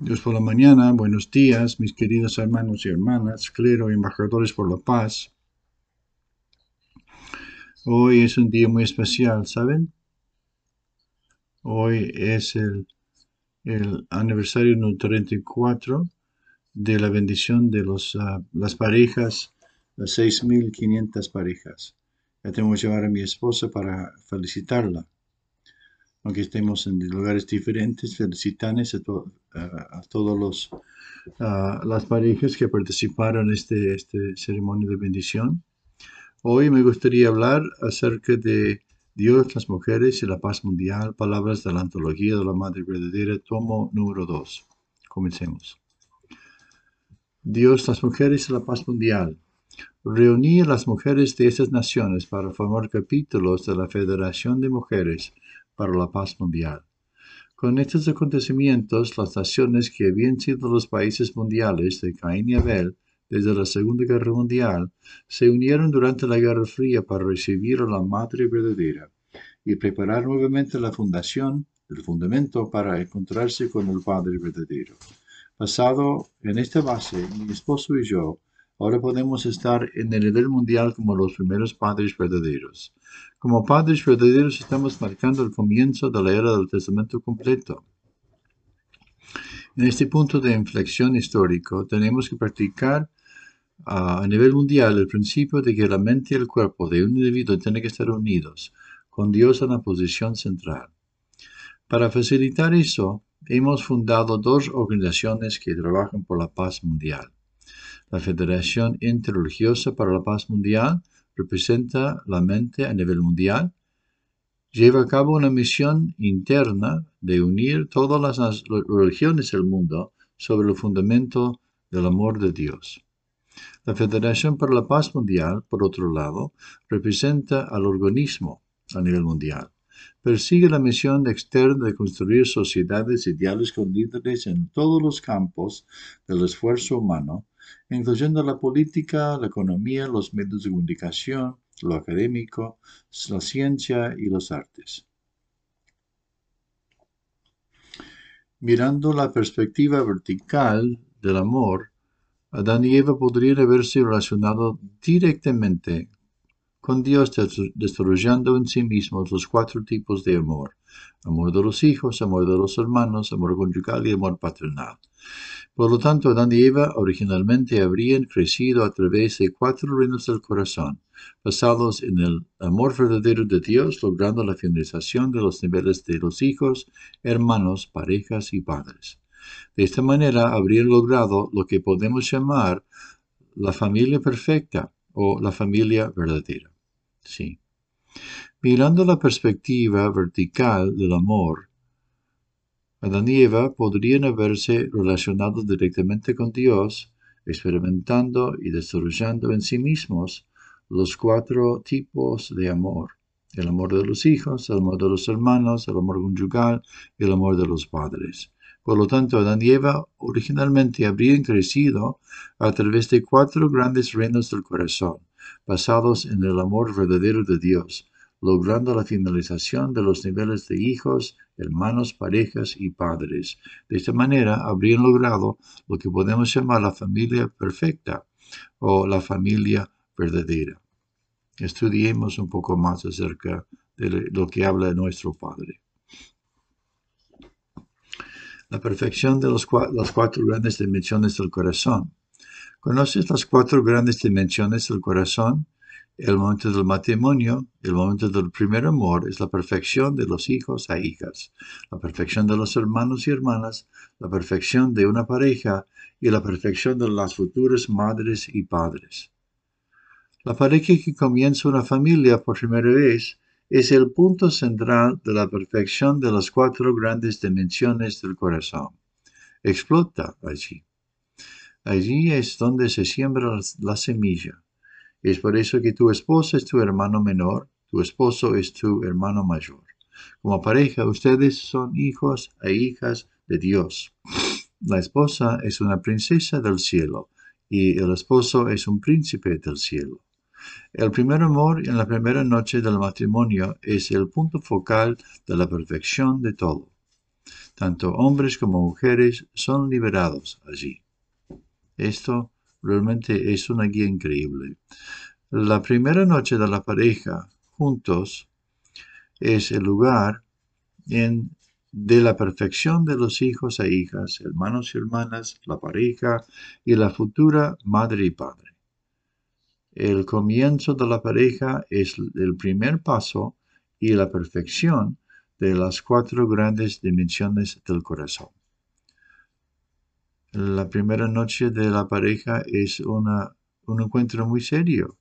Dios por la mañana, buenos días, mis queridos hermanos y hermanas, clero y embajadores por la paz. Hoy es un día muy especial, ¿saben? Hoy es el, el aniversario número 34 de la bendición de los, ah, las parejas, las 6.500 parejas. Ya tengo que llevar a mi esposa para felicitarla aunque estemos en lugares diferentes, felicitarles a, a, todos los las parejas que participaron en este, este ceremonia de bendición. Hoy me gustaría hablar acerca de Dios, las mujeres y la paz mundial, palabras de la antología de la Madre Verdadera, tomo número 2. Comencemos. Dios, las mujeres y la paz mundial. Reuní a las mujeres de esas naciones para formar capítulos de la Federación de Mujeres para la paz mundial. Con estos acontecimientos, las naciones que habían sido los países mundiales de Caín y Abel desde la Segunda Guerra Mundial se unieron durante la Guerra Fría para recibir a la Madre verdadera y preparar nuevamente la fundación, el fundamento para encontrarse con el Padre verdadero. Basado en esta base, mi esposo y yo ahora podemos estar en el nivel mundial como los primeros padres verdaderos. Como padres verdaderos estamos marcando el comienzo de la era del testamento completo. En este punto de inflexión histórico tenemos que practicar a nivel mundial el principio de que la mente y el cuerpo de un individuo tienen que estar unidos, con Dios en la posición central. Para facilitar eso, hemos fundado dos organizaciones que trabajan por la paz mundial. La Federación Interreligiosa para la Paz Mundial representa la mente a nivel mundial, lleva a cabo una misión interna de unir todas las religiones del mundo sobre el fundamento del amor de Dios. La Federación para la Paz Mundial, por otro lado, representa al organismo a nivel mundial. Persigue la misión externa de construir sociedades ideales con líderes en todos los campos del esfuerzo humano incluyendo la política, la economía, los medios de comunicación, lo académico, la ciencia y los artes. Mirando la perspectiva vertical del amor, Adán y Eva podrían haberse relacionado directamente con Dios desarrollando en sí mismos los cuatro tipos de amor. Amor de los hijos, amor de los hermanos, amor conyugal y amor paternal. Por lo tanto, Adán y Eva originalmente habrían crecido a través de cuatro reinos del corazón, basados en el amor verdadero de Dios, logrando la finalización de los niveles de los hijos, hermanos, parejas y padres. De esta manera habrían logrado lo que podemos llamar la familia perfecta o la familia verdadera. Sí. Mirando la perspectiva vertical del amor, Adán y Eva podrían haberse relacionado directamente con Dios, experimentando y desarrollando en sí mismos los cuatro tipos de amor. El amor de los hijos, el amor de los hermanos, el amor conyugal y el amor de los padres. Por lo tanto, Adán y Eva originalmente habrían crecido a través de cuatro grandes reinos del corazón, basados en el amor verdadero de Dios, logrando la finalización de los niveles de hijos, hermanos, parejas y padres. De esta manera habrían logrado lo que podemos llamar la familia perfecta o la familia verdadera. Estudiemos un poco más acerca de lo que habla nuestro Padre. La perfección de las cuatro grandes dimensiones del corazón. ¿Conoces las cuatro grandes dimensiones del corazón? El momento del matrimonio, el momento del primer amor, es la perfección de los hijos e hijas, la perfección de los hermanos y hermanas, la perfección de una pareja y la perfección de las futuras madres y padres. La pareja que comienza una familia por primera vez es el punto central de la perfección de las cuatro grandes dimensiones del corazón. Explota allí. Allí es donde se siembra la semilla es por eso que tu esposo es tu hermano menor, tu esposo es tu hermano mayor. Como pareja, ustedes son hijos e hijas de Dios. La esposa es una princesa del cielo y el esposo es un príncipe del cielo. El primer amor en la primera noche del matrimonio es el punto focal de la perfección de todo. Tanto hombres como mujeres son liberados allí. Esto realmente es una guía increíble. La primera noche de la pareja juntos es el lugar en, de la perfección de los hijos e hijas, hermanos y hermanas, la pareja y la futura madre y padre. El comienzo de la pareja es el primer paso y la perfección de las cuatro grandes dimensiones del corazón. La primera noche de la pareja es una, un encuentro muy serio.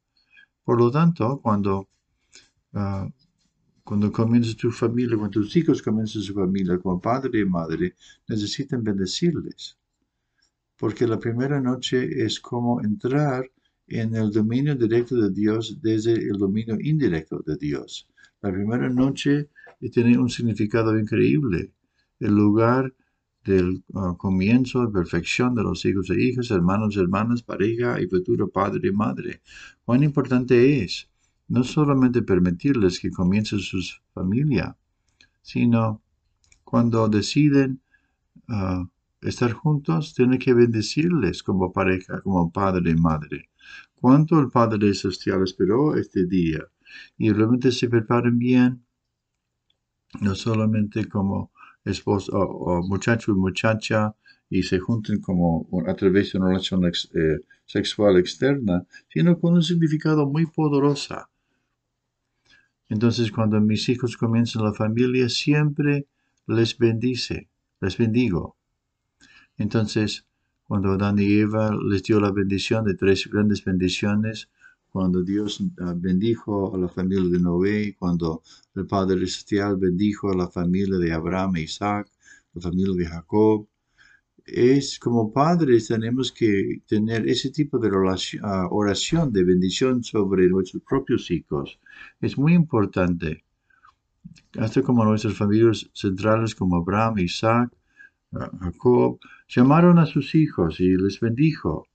Por lo tanto, cuando, uh, cuando comienza tu familia, cuando tus hijos comienzan su familia como padre y madre, necesitan bendecirles. Porque la primera noche es como entrar en el dominio directo de Dios desde el dominio indirecto de Dios. La primera noche tiene un significado increíble. El lugar del uh, comienzo de perfección de los hijos e hijas, hermanos, hermanas, pareja y futuro padre y madre. Cuán importante es no solamente permitirles que comiencen su familia, sino cuando deciden uh, estar juntos, tienen que bendecirles como pareja, como padre y madre cuánto el Padre Celestial esperó este día y realmente se preparen bien, no solamente como esposo o, muchacho y muchacha y se junten como a través de una relación eh, sexual externa, sino con un significado muy poderoso. Entonces, cuando mis hijos comienzan la familia, siempre les bendice, les bendigo. Entonces, cuando Adán y Eva les dio la bendición de tres grandes bendiciones, cuando Dios ah, bendijo a la familia de Noé, cuando el Padre Celestial bendijo a la familia de Abraham e Isaac, la familia de Jacob, es como padres tenemos que tener ese tipo de ah, oración de bendición sobre nuestros propios hijos. Es muy importante. Hasta como nuestras familias centrales como Abraham, Isaac, Jacob, llamaron a sus hijos y les bendijo.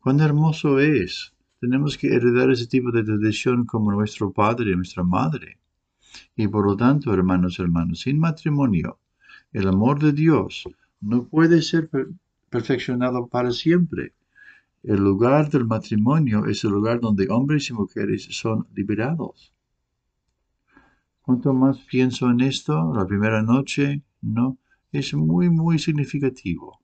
Cuán hermoso es. Tenemos que heredar ese tipo de tradición como nuestro padre y nuestra madre. Y por lo tanto, hermanos, hermanos, sin matrimonio, el amor de Dios no puede ser perfeccionado para siempre. El lugar del matrimonio es el lugar donde hombres y mujeres son liberados. Cuanto más pienso en esto, la primera noche, no, es muy, muy significativo.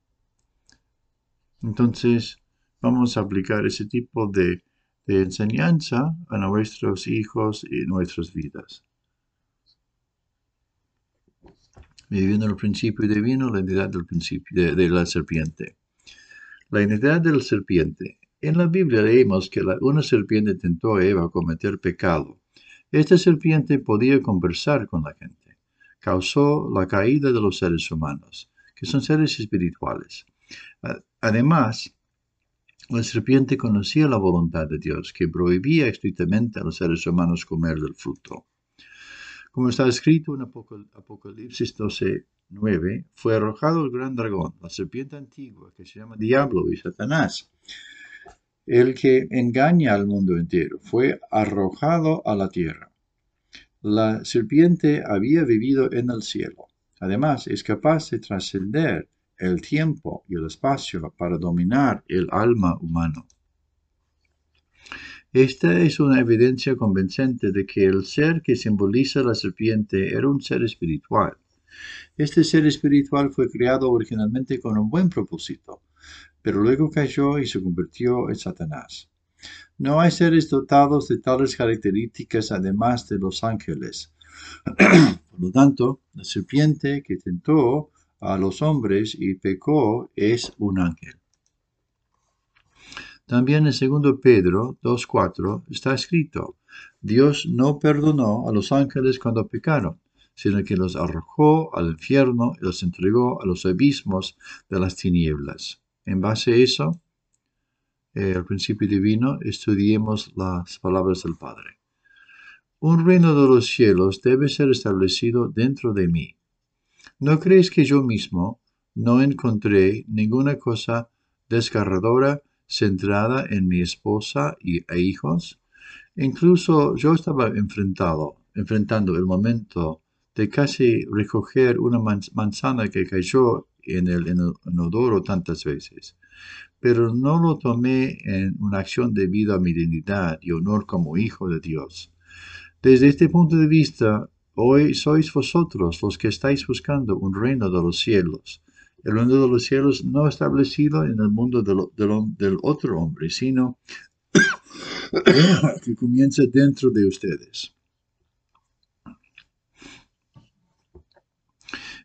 Entonces, vamos a aplicar ese tipo de, enseñanza a nuestros hijos y nuestras vidas. Viviendo el principio divino, la identidad del principio de, la serpiente. La identidad de la serpiente. En la Biblia leemos que una serpiente tentó a Eva a cometer pecado. Esta serpiente podía conversar con la gente causó la caída de los seres humanos, que son seres espirituales. Además, la serpiente conocía la voluntad de Dios, que prohibía estrictamente a los seres humanos comer del fruto. Como está escrito en Apocalipsis 12.9, fue arrojado el gran dragón, la serpiente antigua, que se llama Diablo y Satanás, el que engaña al mundo entero, fue arrojado a la tierra. La serpiente había vivido en el cielo. Además, es capaz de trascender el tiempo y el espacio para dominar el alma humano. Esta es una evidencia convincente de que el ser que simboliza la serpiente era un ser espiritual. Este ser espiritual fue creado originalmente con un buen propósito, pero luego cayó y se convirtió en Satanás. No hay seres dotados de tales características además de los ángeles. Por lo tanto, la serpiente que tentó a los hombres y pecó es un ángel. También en 2 Pedro 2.4 está escrito, Dios no perdonó a los ángeles cuando pecaron, sino que los arrojó al infierno y los entregó a los abismos de las tinieblas. En base a eso, eh, principio divino, estudiemos las palabras del Padre. Un reino de los cielos debe ser establecido dentro de mí. ¿No crees que yo mismo no encontré ninguna cosa desgarradora centrada en mi esposa y, e hijos? Incluso yo estaba enfrentado, enfrentando el momento de casi recoger una manzana que cayó en el inodoro tantas veces, pero no lo tomé en una acción debido a mi dignidad y honor como hijo de Dios. Desde este punto de vista, hoy sois vosotros los que estáis buscando un reino de los cielos. El reino de los cielos no establecido en el mundo del otro hombre, sino que comienza dentro de ustedes.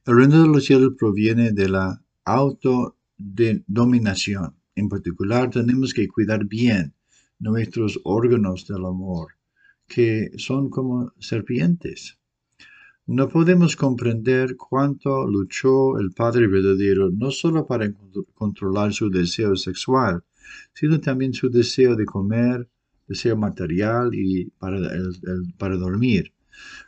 El reino de los cielos proviene de la autodominación. En particular, tenemos que cuidar bien nuestros órganos del amor, que son como serpientes. No podemos comprender cuánto luchó el Padre verdadero, no solo para controlar su deseo sexual, sino también su deseo de comer, deseo material y para, para dormir.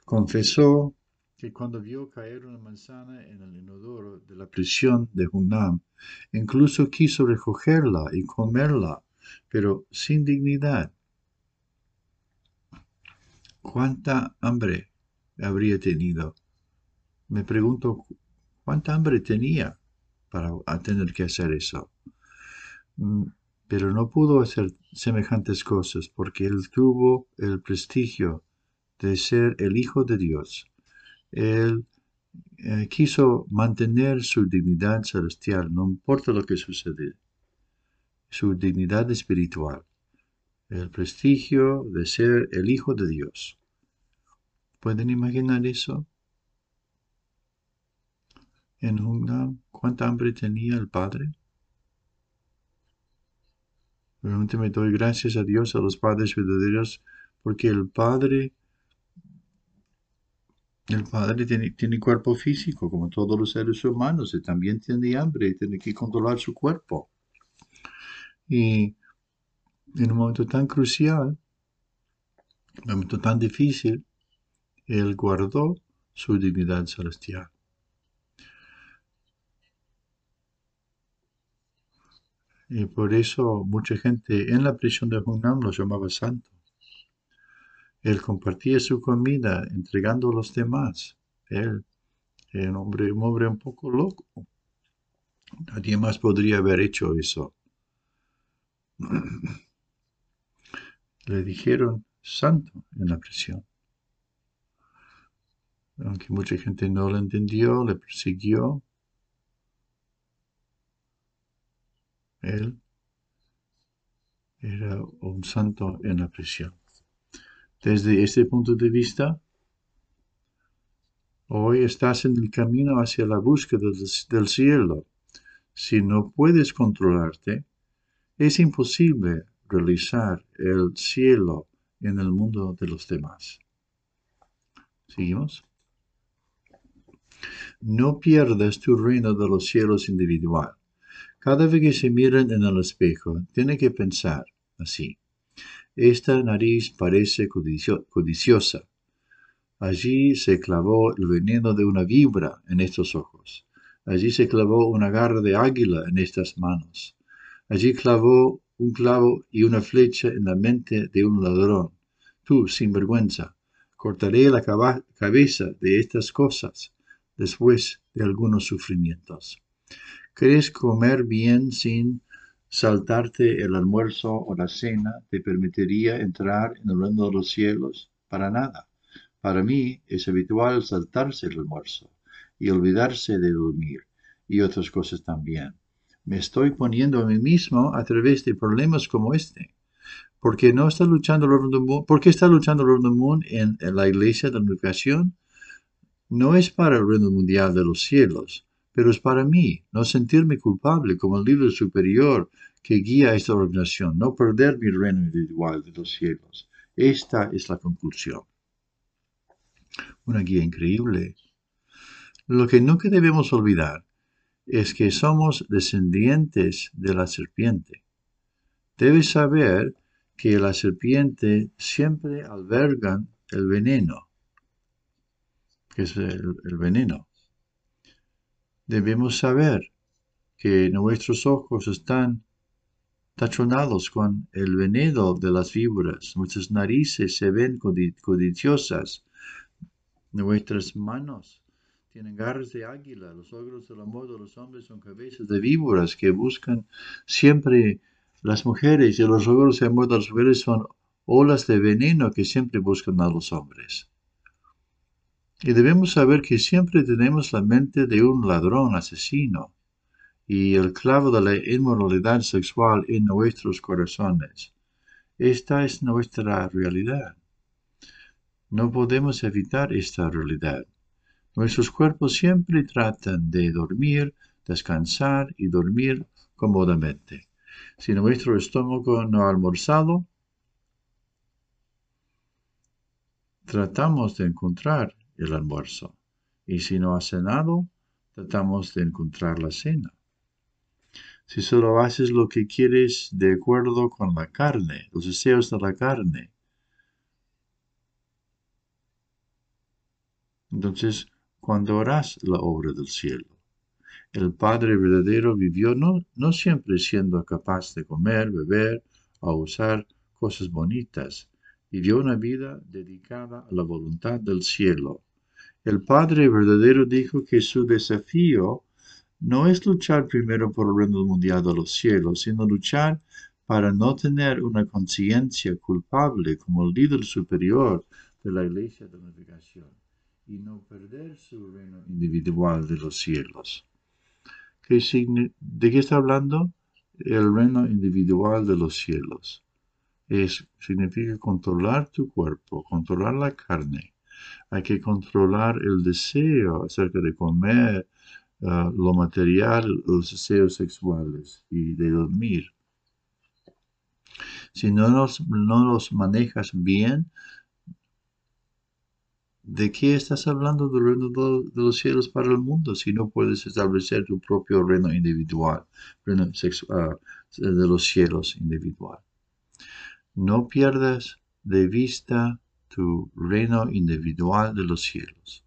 Confesó que cuando vio caer una manzana en el inodoro de la prisión de Hunnam, incluso quiso recogerla y comerla, pero sin dignidad. ¿Cuánta hambre habría tenido? Me pregunto, ¿cuánta hambre tenía para tener que hacer eso? Mm, pero no pudo hacer semejantes cosas porque él tuvo el prestigio de ser el Hijo de Dios él eh, quiso mantener su dignidad celestial, no importa lo que sucede, su dignidad espiritual, el prestigio de ser el Hijo de Dios. ¿Pueden imaginar eso? En Hungnam, ¿cuánta hambre tenía el Padre? Realmente me doy gracias a Dios, a los padres verdaderos, porque el Padre el padre tiene, cuerpo físico, como todos los seres humanos, y también tiene hambre y tiene que controlar su cuerpo. Y en un momento tan crucial, un momento tan difícil, él guardó su dignidad celestial. Y por eso mucha gente en la prisión de Hunnam lo llamaba santo. Él compartía su comida entregando a los demás. Él era hombre, un hombre un poco loco. Nadie más podría haber hecho eso. Le dijeron santo en la prisión. Aunque mucha gente no lo entendió, le persiguió. Él era un santo en la prisión. Desde este punto de vista, hoy estás en el camino hacia la búsqueda del cielo. Si no puedes controlarte, es imposible realizar el cielo en el mundo de los demás. ¿Seguimos? No pierdas tu reino de los cielos individual. Cada vez que se miren en el espejo, tiene que pensar así. Esta nariz parece codiciosa. Allí se clavó el veneno de una vibra en estos ojos. Allí se clavó una garra de águila en estas manos. Allí clavó un clavo y una flecha en la mente de un ladrón. Tú, sin vergüenza, cortaré la cabeza de estas cosas después de algunos sufrimientos. ¿Crees comer bien sin saltarte el almuerzo o la cena te permitiría entrar en el reino de los cielos? Para nada. Para mí es habitual saltarse el almuerzo y olvidarse de dormir y otras cosas también. Me estoy poniendo a mí mismo a través de problemas como este. porque no está luchando ¿Por qué está luchando Lord Moon en, en la iglesia de la educación? No es para el reino mundial de los cielos, pero es para mí no sentirme culpable como el líder superior que guía esta organización, no perder mi reino individual de los cielos. Esta es la conclusión. Una guía increíble. Lo que nunca debemos olvidar es que somos descendientes de la serpiente. Debes saber que la serpiente siempre albergan el veneno, que es el veneno. Debemos saber que nuestros ojos están tachonados con el veneno de las víboras, nuestras narices se ven codiciosas, Nuestras manos tienen garras de águila, los ojos del amor de los hombres son cabezas de víboras que buscan siempre las mujeres y los ojos del amor de las mujeres son olas de veneno que siempre buscan a los hombres. Y debemos saber que siempre tenemos la mente de un ladrón asesino y el clavo de la inmoralidad sexual en nuestros corazones. Esta es nuestra realidad. No podemos evitar esta realidad. Nuestros cuerpos siempre tratan de dormir, descansar y dormir cómodamente. Si nuestro estómago no ha almorzado, tratamos de encontrar el almuerzo. Y si no ha cenado, tratamos de encontrar la cena. Si solo haces lo que quieres de acuerdo con la carne, los deseos de la carne, entonces, cuando harás la obra del cielo? El Padre verdadero vivió no, no siempre siendo capaz de comer, beber o usar cosas bonitas, vivió una vida dedicada a la voluntad del cielo. El Padre verdadero dijo que su desafío no es luchar primero por el reino mundial de los cielos, sino luchar para no tener una conciencia culpable como el líder superior de la iglesia de navegación y no perder su reino individual de los cielos. ¿De qué está hablando? El reino individual de los cielos. Es, significa controlar tu cuerpo, controlar la carne. Hay que controlar el deseo acerca de comer, ah, lo material, los deseos sexuales y de dormir. Si no no los manejas bien, ¿de qué estás hablando del reino de los cielos para el mundo si no puedes establecer tu propio reino individual, reino ah, de los cielos individual? No pierdas de vista tu reino individual de los cielos.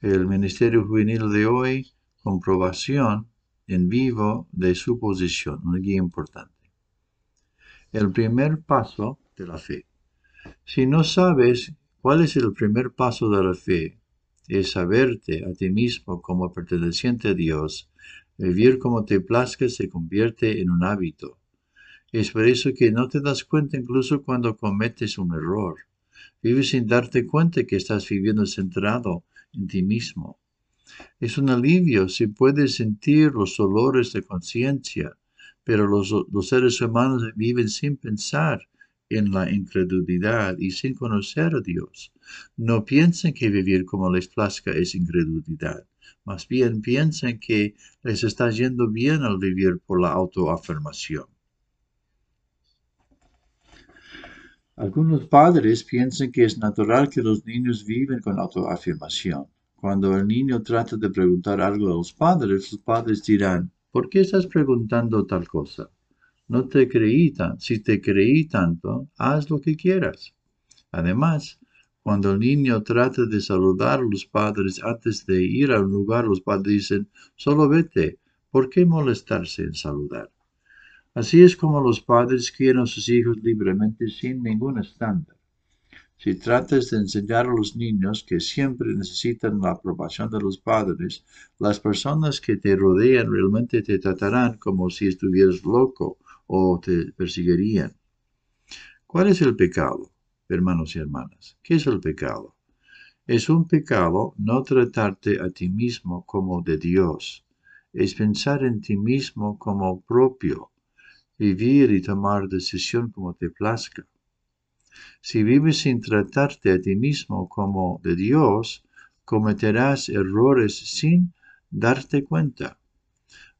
El Ministerio Juvenil de hoy, comprobación en vivo de su posición, una guía importante. El primer paso de la fe. Si no sabes cuál es el primer paso de la fe, es saberte a ti mismo como perteneciente a Dios, vivir como te plazca se convierte en un hábito. Es por eso que no te das cuenta incluso cuando cometes un error. Vives sin darte cuenta que estás viviendo centrado en ti mismo. Es un alivio si puedes sentir los dolores de conciencia, pero los, los, seres humanos viven sin pensar en la incredulidad y sin conocer a Dios. No piensen que vivir como les plazca es incredulidad. Más bien piensen que les está yendo bien al vivir por la autoafirmación. Algunos padres piensan que es natural que los niños viven con autoafirmación. Cuando el niño trata de preguntar algo a los padres, los padres dirán, ¿por qué estás preguntando tal cosa? No te creí tan, si te creí tanto, haz lo que quieras. Además, cuando el niño trata de saludar a los padres antes de ir a un lugar, los padres dicen, solo vete, ¿por qué molestarse en saludar? Así es como los padres quieren a sus hijos libremente sin ningún estándar. Si tratas de enseñar a los niños que siempre necesitan la aprobación de los padres, las personas que te rodean realmente te tratarán como si estuvieras loco o te perseguirían. ¿Cuál es el pecado, hermanos y hermanas? ¿Qué es el pecado? Es un pecado no tratarte a ti mismo como de Dios. Es pensar en ti mismo como propio vivir y tomar decisión como te plazca. Si vives sin tratarte a ti mismo como de Dios, cometerás errores sin darte cuenta.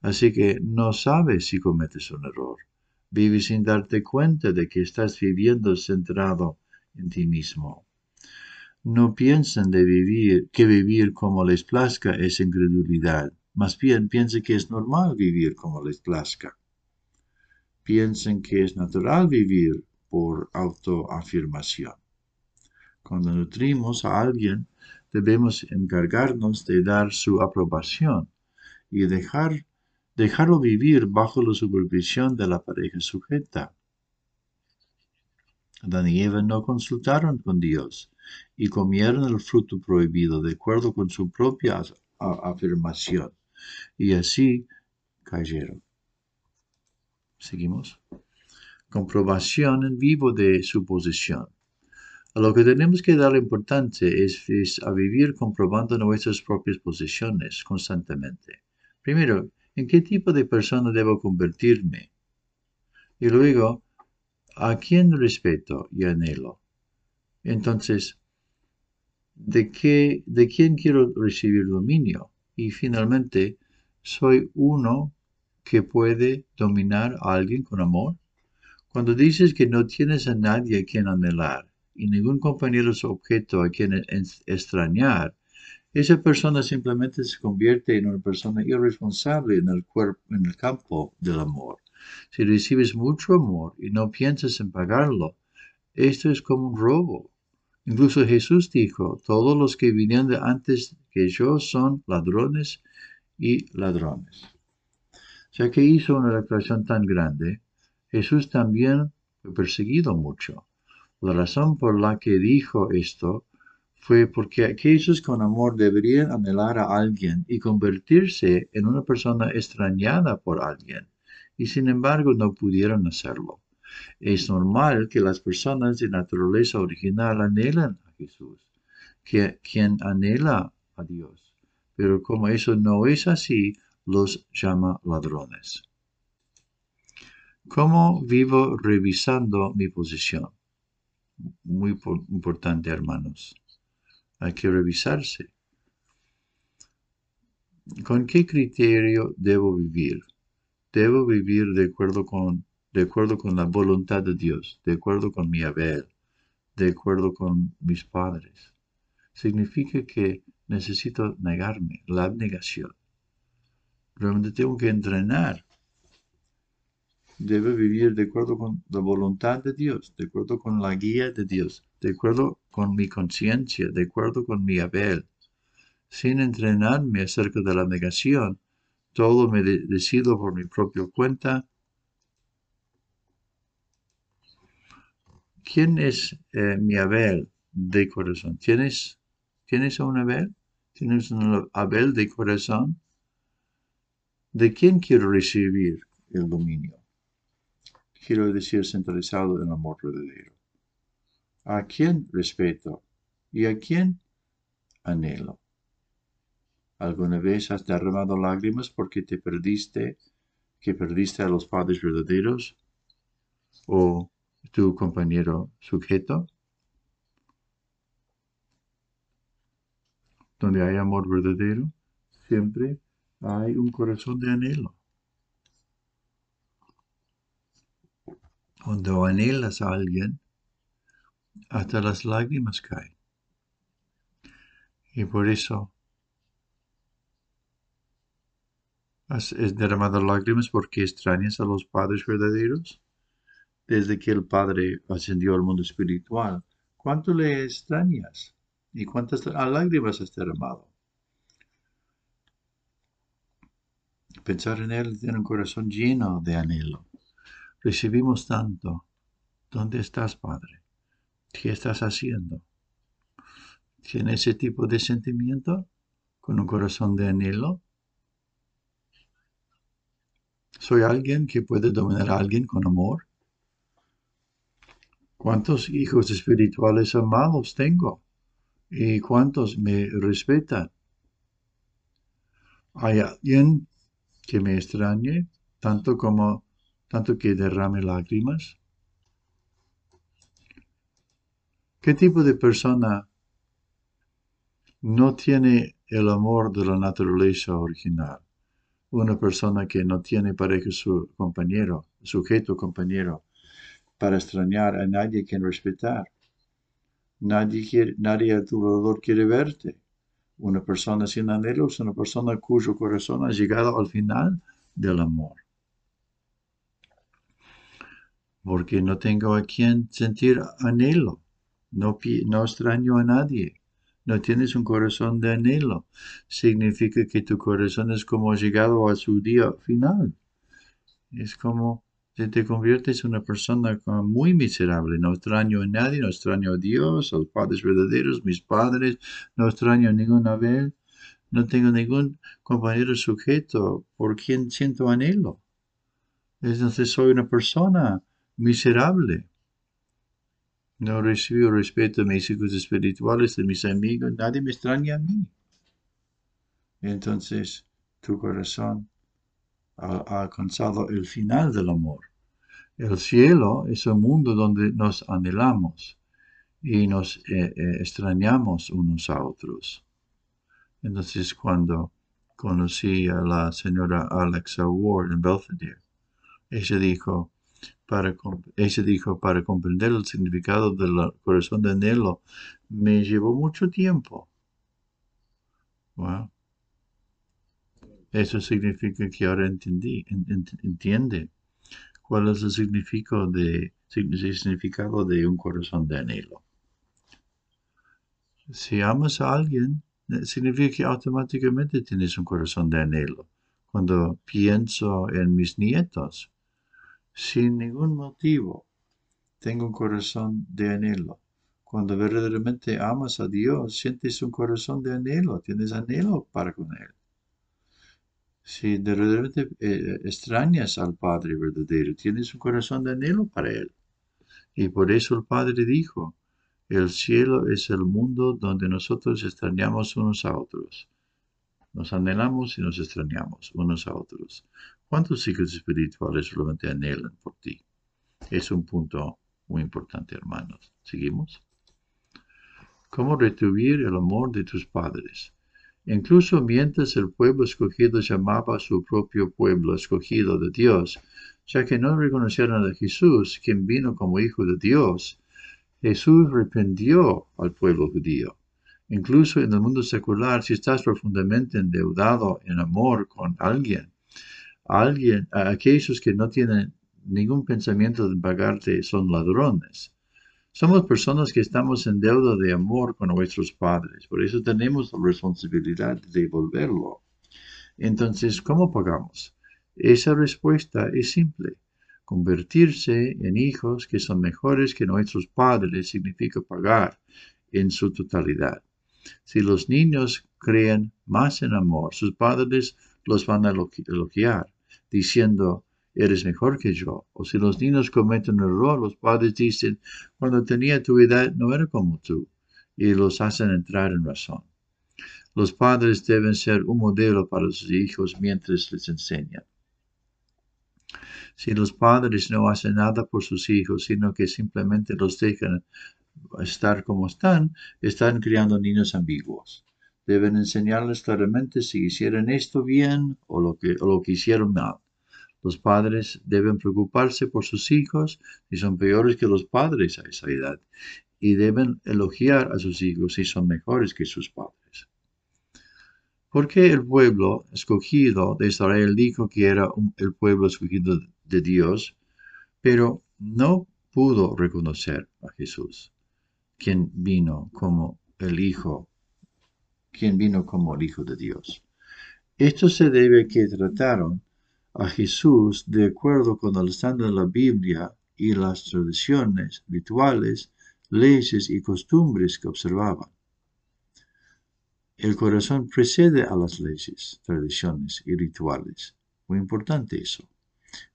Así que no sabes si cometes un error. Vives sin darte cuenta de que estás viviendo centrado en ti mismo. No piensen de vivir que vivir como les plazca es incredulidad. Más bien piensen que es normal vivir como les plazca piensen que es natural vivir por autoafirmación. Cuando nutrimos a alguien, debemos encargarnos de dar su aprobación y dejar, dejarlo vivir bajo la supervisión de la pareja sujeta. Adán y Eva no consultaron con Dios, y comieron el fruto prohibido de acuerdo con su propia afirmación, y así cayeron. Seguimos. Comprobación en vivo de su posición. A lo que tenemos que darle importancia es, es, a vivir comprobando nuestras propias posiciones constantemente. Primero, ¿en qué tipo de persona debo convertirme? Y luego, ¿a quién respeto y anhelo? Entonces, ¿de, qué, ¿de quién quiero recibir dominio? Y finalmente, ¿soy uno que puede dominar a alguien con amor? Cuando dices que no tienes a nadie a quien anhelar y ningún compañero es objeto a quien extrañar, esa persona simplemente se convierte en una persona irresponsable en el, en el campo del amor. Si recibes mucho amor y no piensas en pagarlo, esto es como un robo. Incluso Jesús dijo, todos los que vinieron de antes que yo son ladrones y ladrones. Ya que hizo una declaración tan grande, Jesús también fue perseguido mucho. La razón por la que dijo esto fue porque aquellos con amor deberían anhelar a alguien y convertirse en una persona extrañada por alguien, y sin embargo no pudieron hacerlo. Es normal que las personas de naturaleza original anhelan a Jesús, que, quien anhela a Dios. Pero como eso no es así, los llama ladrones. ¿Cómo vivo revisando mi posición? Muy importante, hermanos. Hay que revisarse. ¿Con qué criterio debo vivir? Debo vivir de acuerdo con de acuerdo con la voluntad de Dios, de acuerdo con mi Abel, de acuerdo con mis padres. Significa que necesito negarme, la abnegación. Realmente tengo que entrenar. Debo vivir de acuerdo con la voluntad de Dios, de acuerdo con la guía de Dios, de acuerdo con mi conciencia, de acuerdo con mi Abel. Sin entrenarme acerca de la negación, todo me decido por mi propia cuenta ¿Quién es eh, mi Abel de corazón? ¿Tienes, ¿Tienes un Abel? ¿Tienes un Abel de corazón? ¿De quién quiero recibir el dominio? Quiero decir centralizado en el amor verdadero. ¿A quién respeto? ¿Y a quién anhelo? ¿Alguna vez has derramado lágrimas porque te perdiste, que perdiste a los padres verdaderos? ¿O tu compañero sujeto. Donde hay amor verdadero, siempre hay un corazón de anhelo. Cuando anhelas a alguien, hasta las lágrimas caen. Y por eso has derramado lágrimas porque extrañas a los padres verdaderos desde que el Padre ascendió al mundo espiritual. ¿Cuánto le extrañas? ¿Y cuántas lágrimas has derramado? Pensar en Él tiene un corazón lleno de anhelo. Recibimos tanto. ¿Dónde estás, Padre? ¿Qué estás haciendo? ¿Tiene ese tipo de sentimiento? ¿Con un corazón de anhelo? ¿Soy alguien que puede dominar a alguien con amor? ¿Cuántos hijos espirituales amados tengo? ¿Y cuántos me respetan? ¿Hay alguien que me extrañe tanto como tanto que derrame lágrimas? ¿Qué tipo de persona no tiene el amor de la naturaleza original? Una persona que no tiene pareja su compañero, sujeto compañero, para extrañar a nadie quien respetar. Nadie, quiere, nadie a tu alrededor quiere verte. Una persona sin anhelo es una persona cuyo corazón ha llegado al final del amor. Porque no tengo a quien sentir anhelo. No, no extraño a nadie. No tienes un corazón de anhelo. Significa que tu corazón es como llegado a su día final. Es como te conviertes en una persona muy miserable. No extraño a nadie, no extraño a Dios, a los padres verdaderos, mis padres, no extraño a ninguna vez. No tengo ningún compañero sujeto por quien siento anhelo. Entonces soy una persona miserable. No recibo respeto de mis hijos espirituales, de mis amigos, nadie me extraña a mí. Entonces tu corazón ha, alcanzado el final del amor. El cielo es un mundo donde nos anhelamos y nos eh, eh, extrañamos unos a otros. Entonces, cuando conocí a la señora Alexa Ward en Belvedere, ella dijo, para, ella dijo, para comprender el significado del corazón de anhelo, me llevó mucho tiempo. Eso significa que ahora entendí, entiende cuál es el significado de, significado de un corazón de anhelo. Si amas a alguien, eh, significa que automáticamente tienes un corazón de anhelo. Cuando pienso en mis nietos, sin ningún motivo, tengo un corazón de anhelo. Cuando verdaderamente amas a Dios, sientes un corazón de anhelo, tienes anhelo para con Él. Si de repente eh, extrañas al Padre verdadero, tienes un corazón de anhelo para Él. Y por eso el Padre dijo, el cielo es el mundo donde nosotros extrañamos unos a otros. Nos anhelamos y nos extrañamos unos a otros. ¿Cuántos hijos espirituales solamente anhelan por ti? Es un punto muy importante, hermanos. ¿Seguimos? ¿Cómo retribuir el amor de tus padres? Incluso mientras el pueblo escogido llamaba a su propio pueblo escogido de Dios, ya que no reconocieron a Jesús, quien vino como Hijo de Dios, Jesús reprendió al pueblo judío. Incluso en el mundo secular, si estás profundamente endeudado en amor con alguien, alguien, aquellos que no tienen ningún pensamiento de pagarte son ladrones. Somos personas que estamos en deuda de amor con nuestros padres, por eso tenemos la responsabilidad de devolverlo. Entonces, ¿cómo pagamos? Esa respuesta es simple. Convertirse en hijos que son mejores que nuestros padres significa pagar en su totalidad. Si los niños creen más en amor, sus padres los van a elogiar, diciendo, eres mejor que yo. O si los niños cometen un error, los padres dicen, cuando tenía tu edad no era como tú, y los hacen entrar en razón. Los padres deben ser un modelo para sus hijos mientras les enseñan. Si los padres no hacen nada por sus hijos, sino que simplemente los dejan estar como están, están criando niños ambiguos. Deben enseñarles claramente si hicieron esto bien o lo que, o lo que hicieron mal. Los padres deben preocuparse por sus hijos si son peores que los padres a esa edad y deben elogiar a sus hijos si son mejores que sus padres. Porque el pueblo escogido de Israel dijo que era el pueblo escogido de Dios, pero no pudo reconocer a Jesús, quien vino como el Hijo, quien vino como el Hijo de Dios. Esto se debe a que trataron a Jesús de acuerdo con el estándar de la Biblia y las tradiciones, rituales, leyes y costumbres que observaban. El corazón precede a las leyes, tradiciones y rituales. Muy importante eso.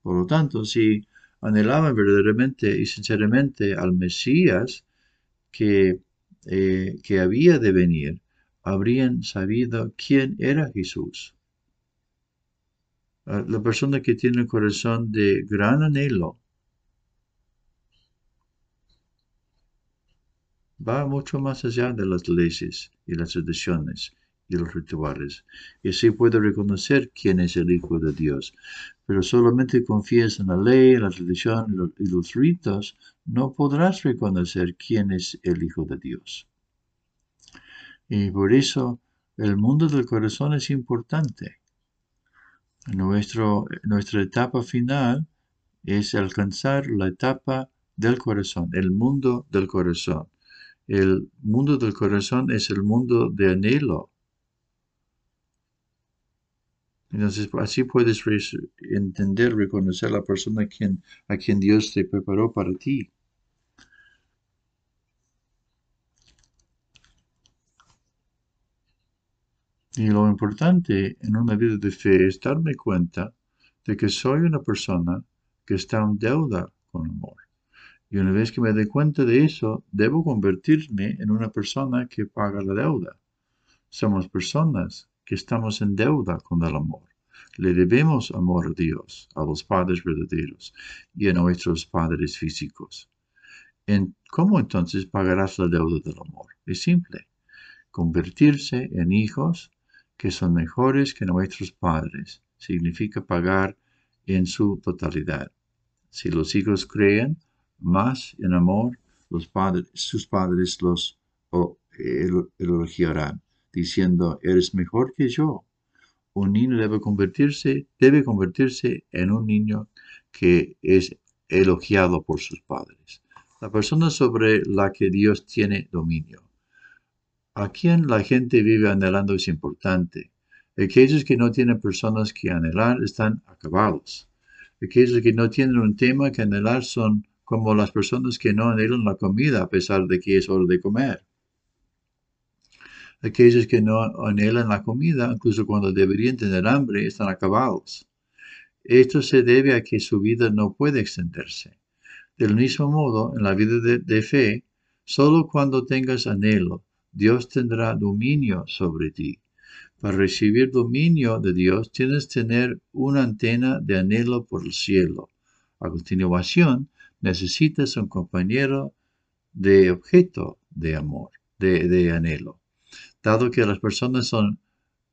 Por lo tanto, si anhelaban verdaderamente y sinceramente al Mesías que, eh, que había de venir, habrían sabido quién era Jesús la persona que tiene el corazón de gran anhelo va mucho más allá de las leyes y las tradiciones y los rituales, y así puede reconocer quién es el Hijo de Dios. Pero solamente confías en la ley, la tradición y los ritos, no podrás reconocer quién es el Hijo de Dios. Y por eso el mundo del corazón es importante. Nuestro, nuestra etapa final es alcanzar la etapa del corazón, el mundo del corazón. El mundo del corazón es el mundo de anhelo. Entonces, así puedes entender, reconocer la persona a quien, a quien Dios te preparó para ti. Y lo importante en una vida de fe es darme cuenta de que soy una persona que está en deuda con amor. Y una vez que me dé cuenta de eso, debo convertirme en una persona que paga la deuda. Somos personas que estamos en deuda con el amor. Le debemos amor a Dios, a los padres verdaderos y a nuestros padres físicos. En, ¿Cómo entonces pagarás la deuda del amor? Es simple. Convertirse en hijos que son mejores que nuestros padres. Significa pagar en su totalidad. Si los hijos creen más en amor, los padres, sus padres los elogiarán, diciendo, eres mejor que yo. Un niño debe convertirse, debe convertirse en un niño que es elogiado por sus padres. La persona sobre la que Dios tiene dominio a quién la gente vive anhelando es importante. Aquellos que no tienen personas que anhelar están acabados. Aquellos que no tienen un tema que anhelar son como las personas que no anhelan la comida a pesar de que es hora de comer. Aquellos que no anhelan la comida, incluso cuando deberían tener hambre, están acabados. Esto se debe a que su vida no puede extenderse. Del mismo modo, en la vida de, de fe, solo cuando tengas anhelo, Dios tendrá dominio sobre ti. Para recibir dominio de Dios tienes que tener una antena de anhelo por el cielo. A continuación, necesitas un compañero de objeto de amor, de, de anhelo. Dado que las personas son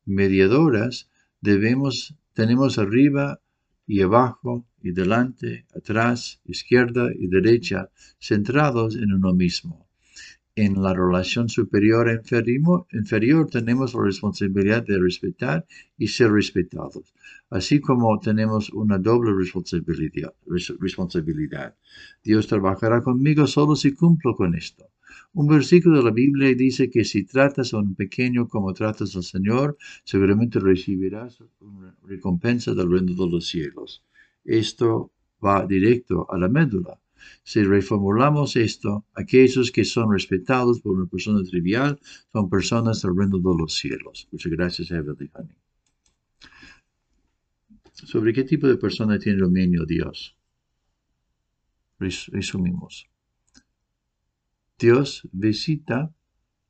mediadoras, debemos, tenemos arriba y abajo y delante, atrás, izquierda y derecha, centrados en uno mismo en la relación superior e inferior, tenemos la responsabilidad de respetar y ser respetados, así como tenemos una doble responsabilidad. responsabilidad. Dios trabajará conmigo solo si cumplo con esto. Un versículo de la Biblia dice que si tratas a un pequeño como tratas al Señor, seguramente recibirás una recompensa del reino de los cielos. Esto va directo a la médula. Si reformulamos esto, aquellos que son respetados por una persona trivial son personas del reino de los cielos. Muchas gracias, Evelyn. ¿Sobre qué tipo de persona tiene dominio Dios? Resumimos. Dios visita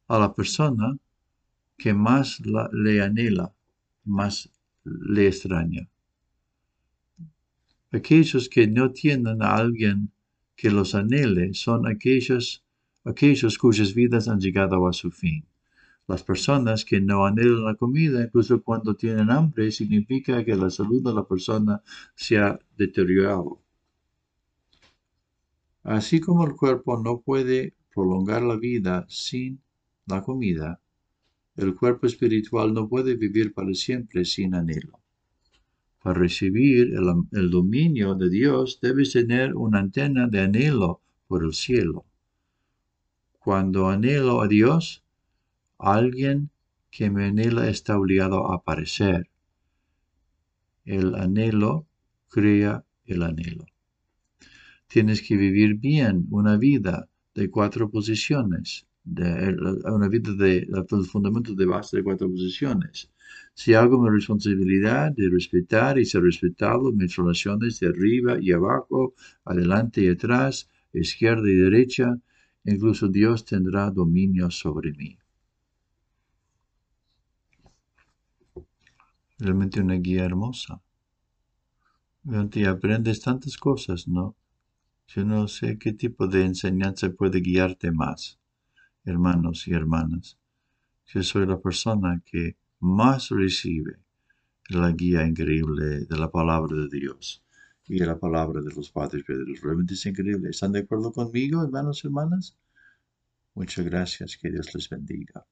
a la persona que más le anhela, más le extraña. Aquellos que no tienen a alguien que los anhele son aquellos, aquellos cuyas vidas han llegado a su fin. Las personas que no anhelan la comida, incluso cuando tienen hambre, significa que la salud de la persona se ha deteriorado. Así como el cuerpo no puede prolongar la vida sin la comida, el cuerpo espiritual no puede vivir para siempre sin anhelo. Para recibir el, dominio de Dios debes tener una antena de anhelo por el cielo. Cuando anhelo a Dios, alguien que me anhela está obligado a aparecer. El anhelo crea el anhelo. Tienes que vivir bien una vida de cuatro posiciones, de, una vida de, los fundamentos de base de cuatro posiciones. Si hago mi responsabilidad de respetar y ser respetado mis relaciones de arriba y abajo, adelante y atrás, izquierda y derecha, incluso Dios tendrá dominio sobre mí. Realmente una guía hermosa. Y aprendes tantas cosas, ¿no? Yo no sé qué tipo de enseñanza puede guiarte más, hermanos y hermanas. Yo soy la persona que más recibe la guía increíble de la palabra de Dios y de la palabra de los padres Pedro. Realmente es increíble. ¿Están de acuerdo conmigo, hermanos y hermanas? Muchas gracias. Que Dios les bendiga.